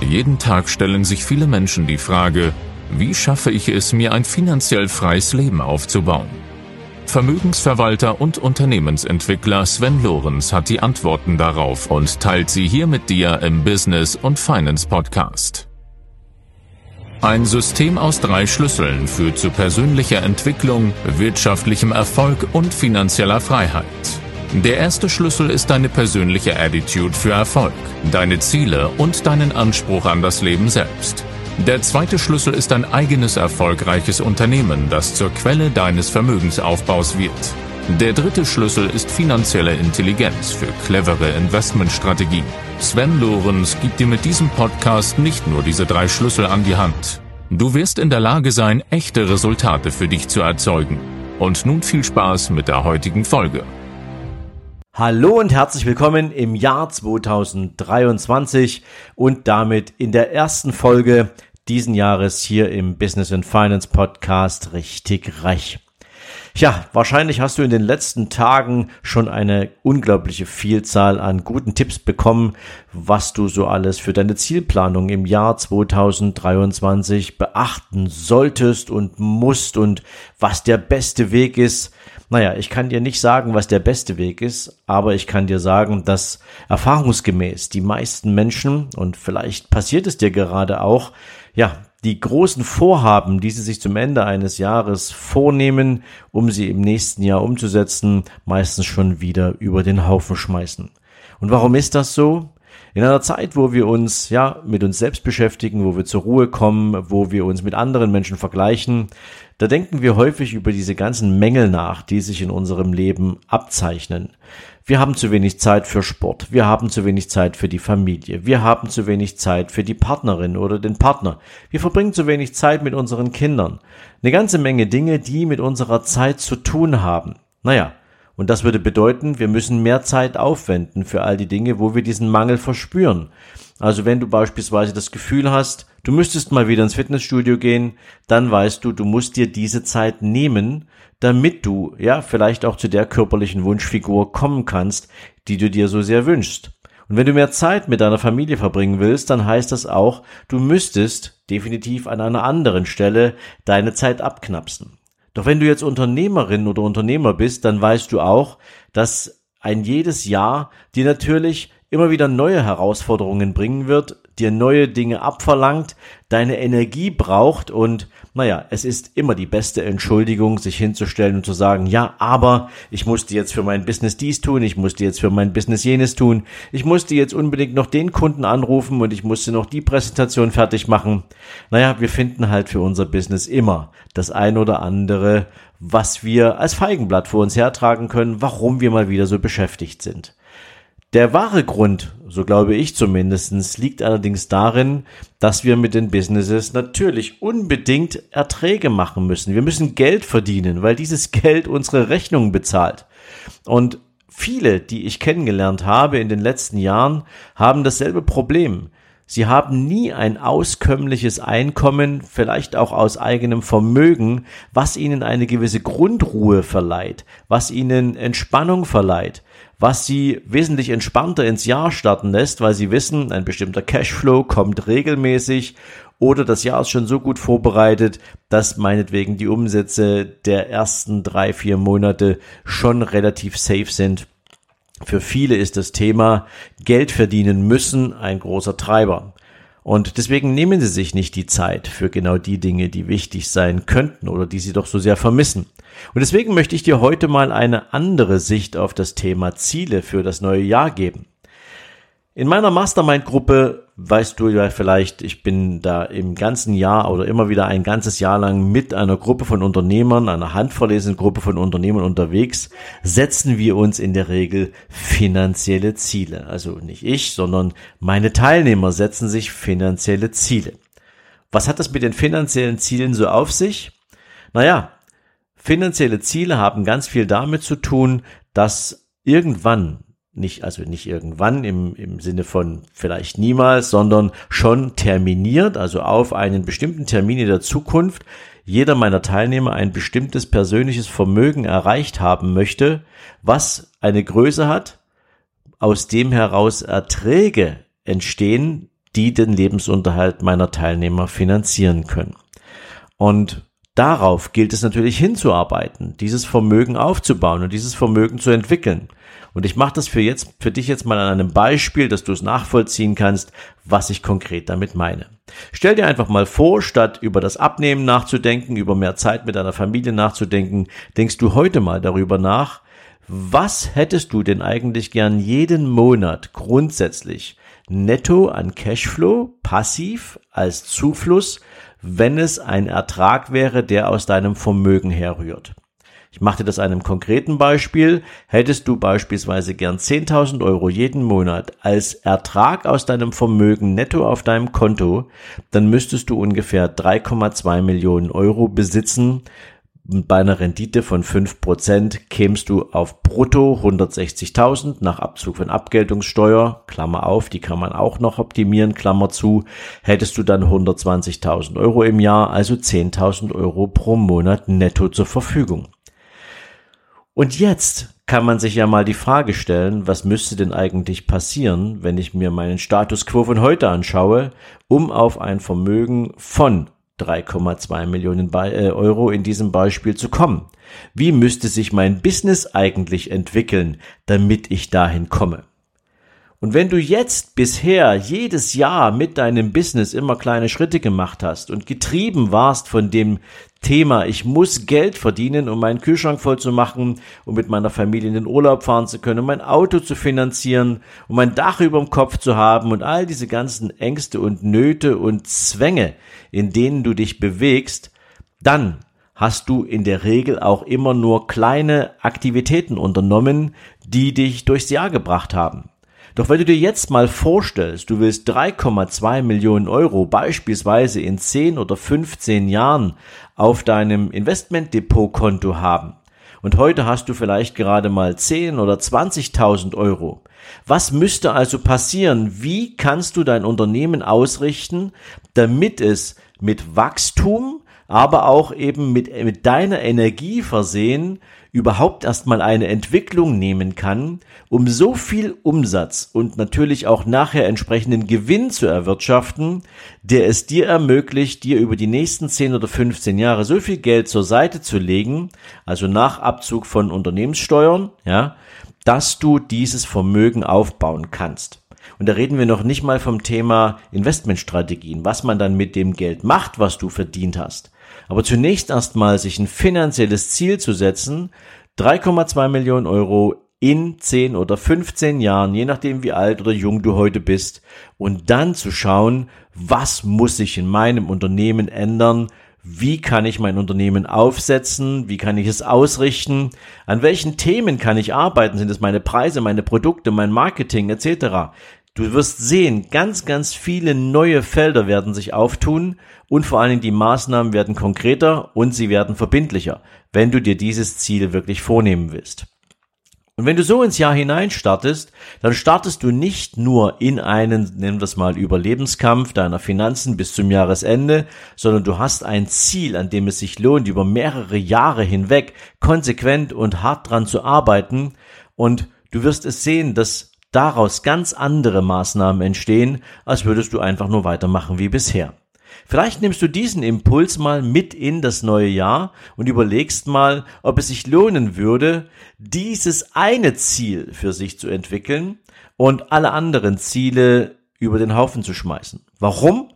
Jeden Tag stellen sich viele Menschen die Frage, wie schaffe ich es, mir ein finanziell freies Leben aufzubauen? Vermögensverwalter und Unternehmensentwickler Sven Lorenz hat die Antworten darauf und teilt sie hier mit dir im Business und Finance Podcast. Ein System aus drei Schlüsseln führt zu persönlicher Entwicklung, wirtschaftlichem Erfolg und finanzieller Freiheit. Der erste Schlüssel ist deine persönliche Attitude für Erfolg, deine Ziele und deinen Anspruch an das Leben selbst. Der zweite Schlüssel ist ein eigenes erfolgreiches Unternehmen, das zur Quelle deines Vermögensaufbaus wird. Der dritte Schlüssel ist finanzielle Intelligenz für clevere Investmentstrategien. Sven Lorenz gibt dir mit diesem Podcast nicht nur diese drei Schlüssel an die Hand. Du wirst in der Lage sein, echte Resultate für dich zu erzeugen. Und nun viel Spaß mit der heutigen Folge. Hallo und herzlich willkommen im Jahr 2023 und damit in der ersten Folge diesen Jahres hier im Business and Finance Podcast richtig reich. Ja, wahrscheinlich hast du in den letzten Tagen schon eine unglaubliche Vielzahl an guten Tipps bekommen, was du so alles für deine Zielplanung im Jahr 2023 beachten solltest und musst und was der beste Weg ist, naja, ich kann dir nicht sagen, was der beste Weg ist, aber ich kann dir sagen, dass erfahrungsgemäß die meisten Menschen, und vielleicht passiert es dir gerade auch, ja, die großen Vorhaben, die sie sich zum Ende eines Jahres vornehmen, um sie im nächsten Jahr umzusetzen, meistens schon wieder über den Haufen schmeißen. Und warum ist das so? In einer Zeit, wo wir uns ja mit uns selbst beschäftigen, wo wir zur Ruhe kommen, wo wir uns mit anderen Menschen vergleichen, da denken wir häufig über diese ganzen Mängel nach, die sich in unserem Leben abzeichnen. Wir haben zu wenig Zeit für Sport, wir haben zu wenig Zeit für die Familie, wir haben zu wenig Zeit für die Partnerin oder den Partner, wir verbringen zu wenig Zeit mit unseren Kindern. Eine ganze Menge Dinge, die mit unserer Zeit zu tun haben. Naja, und das würde bedeuten, wir müssen mehr Zeit aufwenden für all die Dinge, wo wir diesen Mangel verspüren. Also wenn du beispielsweise das Gefühl hast, du müsstest mal wieder ins Fitnessstudio gehen, dann weißt du, du musst dir diese Zeit nehmen, damit du, ja, vielleicht auch zu der körperlichen Wunschfigur kommen kannst, die du dir so sehr wünschst. Und wenn du mehr Zeit mit deiner Familie verbringen willst, dann heißt das auch, du müsstest definitiv an einer anderen Stelle deine Zeit abknapsen. Doch wenn du jetzt Unternehmerin oder Unternehmer bist, dann weißt du auch, dass ein jedes Jahr dir natürlich immer wieder neue Herausforderungen bringen wird, dir neue Dinge abverlangt, deine Energie braucht und naja, es ist immer die beste Entschuldigung, sich hinzustellen und zu sagen, ja, aber ich musste jetzt für mein Business dies tun, ich musste jetzt für mein Business jenes tun, ich musste jetzt unbedingt noch den Kunden anrufen und ich musste noch die Präsentation fertig machen. Naja, wir finden halt für unser Business immer das ein oder andere, was wir als Feigenblatt vor uns hertragen können, warum wir mal wieder so beschäftigt sind. Der wahre Grund, so glaube ich zumindestens, liegt allerdings darin, dass wir mit den Businesses natürlich unbedingt Erträge machen müssen. Wir müssen Geld verdienen, weil dieses Geld unsere Rechnungen bezahlt. Und viele, die ich kennengelernt habe in den letzten Jahren, haben dasselbe Problem. Sie haben nie ein auskömmliches Einkommen, vielleicht auch aus eigenem Vermögen, was ihnen eine gewisse Grundruhe verleiht, was ihnen Entspannung verleiht, was sie wesentlich entspannter ins Jahr starten lässt, weil sie wissen, ein bestimmter Cashflow kommt regelmäßig oder das Jahr ist schon so gut vorbereitet, dass meinetwegen die Umsätze der ersten drei, vier Monate schon relativ safe sind. Für viele ist das Thema Geld verdienen müssen ein großer Treiber. Und deswegen nehmen sie sich nicht die Zeit für genau die Dinge, die wichtig sein könnten oder die sie doch so sehr vermissen. Und deswegen möchte ich dir heute mal eine andere Sicht auf das Thema Ziele für das neue Jahr geben. In meiner Mastermind-Gruppe weißt du ja vielleicht, ich bin da im ganzen Jahr oder immer wieder ein ganzes Jahr lang mit einer Gruppe von Unternehmern, einer handverlesenen Gruppe von Unternehmern unterwegs, setzen wir uns in der Regel finanzielle Ziele. Also nicht ich, sondern meine Teilnehmer setzen sich finanzielle Ziele. Was hat das mit den finanziellen Zielen so auf sich? Naja, finanzielle Ziele haben ganz viel damit zu tun, dass irgendwann nicht, also nicht irgendwann im, im Sinne von vielleicht niemals, sondern schon terminiert, also auf einen bestimmten Termin in der Zukunft, jeder meiner Teilnehmer ein bestimmtes persönliches Vermögen erreicht haben möchte, was eine Größe hat, aus dem heraus Erträge entstehen, die den Lebensunterhalt meiner Teilnehmer finanzieren können. Und darauf gilt es natürlich hinzuarbeiten, dieses Vermögen aufzubauen und dieses Vermögen zu entwickeln. Und ich mache das für jetzt, für dich jetzt mal an einem Beispiel, dass du es nachvollziehen kannst, was ich konkret damit meine. Stell dir einfach mal vor, statt über das Abnehmen nachzudenken, über mehr Zeit mit deiner Familie nachzudenken, denkst du heute mal darüber nach, was hättest du denn eigentlich gern jeden Monat grundsätzlich netto an Cashflow, passiv als Zufluss, wenn es ein Ertrag wäre, der aus deinem Vermögen herrührt? Ich mache dir das einem konkreten Beispiel. Hättest du beispielsweise gern 10.000 Euro jeden Monat als Ertrag aus deinem Vermögen netto auf deinem Konto, dann müsstest du ungefähr 3,2 Millionen Euro besitzen. Bei einer Rendite von 5% kämst du auf brutto 160.000 nach Abzug von Abgeltungssteuer, Klammer auf, die kann man auch noch optimieren, Klammer zu, hättest du dann 120.000 Euro im Jahr, also 10.000 Euro pro Monat netto zur Verfügung. Und jetzt kann man sich ja mal die Frage stellen, was müsste denn eigentlich passieren, wenn ich mir meinen Status quo von heute anschaue, um auf ein Vermögen von 3,2 Millionen äh, Euro in diesem Beispiel zu kommen. Wie müsste sich mein Business eigentlich entwickeln, damit ich dahin komme? Und wenn du jetzt bisher jedes Jahr mit deinem Business immer kleine Schritte gemacht hast und getrieben warst von dem Thema, ich muss Geld verdienen, um meinen Kühlschrank voll zu machen, um mit meiner Familie in den Urlaub fahren zu können, um mein Auto zu finanzieren, um ein Dach über dem Kopf zu haben und all diese ganzen Ängste und Nöte und Zwänge, in denen du dich bewegst, dann hast du in der Regel auch immer nur kleine Aktivitäten unternommen, die dich durchs Jahr gebracht haben. Doch wenn du dir jetzt mal vorstellst, du willst 3,2 Millionen Euro beispielsweise in 10 oder 15 Jahren auf deinem Investmentdepotkonto haben und heute hast du vielleicht gerade mal 10 oder 20.000 Euro. Was müsste also passieren? Wie kannst du dein Unternehmen ausrichten, damit es mit Wachstum, aber auch eben mit, mit deiner Energie versehen überhaupt erstmal eine Entwicklung nehmen kann, um so viel Umsatz und natürlich auch nachher entsprechenden Gewinn zu erwirtschaften, der es dir ermöglicht, dir über die nächsten 10 oder 15 Jahre so viel Geld zur Seite zu legen, also nach Abzug von Unternehmenssteuern, ja, dass du dieses Vermögen aufbauen kannst. Und da reden wir noch nicht mal vom Thema Investmentstrategien, was man dann mit dem Geld macht, was du verdient hast. Aber zunächst erstmal sich ein finanzielles Ziel zu setzen, 3,2 Millionen Euro in 10 oder 15 Jahren, je nachdem wie alt oder jung du heute bist, und dann zu schauen, was muss sich in meinem Unternehmen ändern, wie kann ich mein Unternehmen aufsetzen, wie kann ich es ausrichten, an welchen Themen kann ich arbeiten, sind es meine Preise, meine Produkte, mein Marketing etc. Du wirst sehen, ganz, ganz viele neue Felder werden sich auftun und vor allen Dingen die Maßnahmen werden konkreter und sie werden verbindlicher, wenn du dir dieses Ziel wirklich vornehmen willst. Und wenn du so ins Jahr hinein startest, dann startest du nicht nur in einen, nennen wir es mal, Überlebenskampf deiner Finanzen bis zum Jahresende, sondern du hast ein Ziel, an dem es sich lohnt, über mehrere Jahre hinweg konsequent und hart dran zu arbeiten. Und du wirst es sehen, dass daraus ganz andere Maßnahmen entstehen, als würdest du einfach nur weitermachen wie bisher. Vielleicht nimmst du diesen Impuls mal mit in das neue Jahr und überlegst mal, ob es sich lohnen würde, dieses eine Ziel für sich zu entwickeln und alle anderen Ziele über den Haufen zu schmeißen. Warum?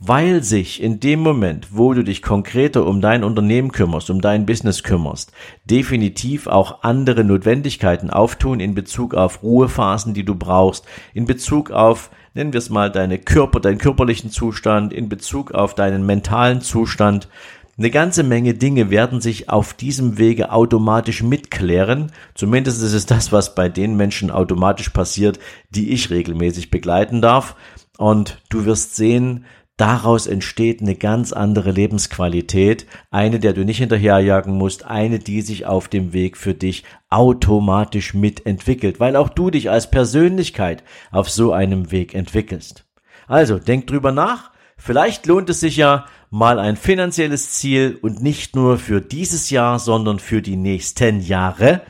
Weil sich in dem Moment, wo du dich konkreter um dein Unternehmen kümmerst, um dein Business kümmerst, definitiv auch andere Notwendigkeiten auftun in Bezug auf Ruhephasen, die du brauchst, in Bezug auf, nennen wir es mal, deine Körper, deinen körperlichen Zustand, in Bezug auf deinen mentalen Zustand. Eine ganze Menge Dinge werden sich auf diesem Wege automatisch mitklären. Zumindest ist es das, was bei den Menschen automatisch passiert, die ich regelmäßig begleiten darf. Und du wirst sehen, Daraus entsteht eine ganz andere Lebensqualität, eine, der du nicht hinterherjagen musst, eine, die sich auf dem Weg für dich automatisch mitentwickelt, weil auch du dich als Persönlichkeit auf so einem Weg entwickelst. Also, denk drüber nach. Vielleicht lohnt es sich ja, mal ein finanzielles Ziel und nicht nur für dieses Jahr, sondern für die nächsten Jahre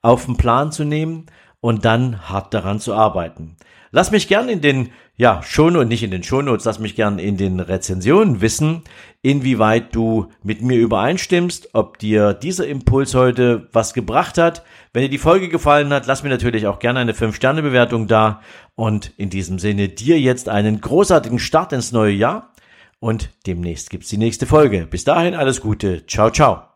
auf den Plan zu nehmen und dann hart daran zu arbeiten. Lass mich gern in den, ja, Shownotes, nicht in den Shownotes, lass mich gern in den Rezensionen wissen, inwieweit du mit mir übereinstimmst, ob dir dieser Impuls heute was gebracht hat. Wenn dir die Folge gefallen hat, lass mir natürlich auch gerne eine 5-Sterne-Bewertung da. Und in diesem Sinne dir jetzt einen großartigen Start ins neue Jahr. Und demnächst gibt's die nächste Folge. Bis dahin alles Gute. Ciao, ciao.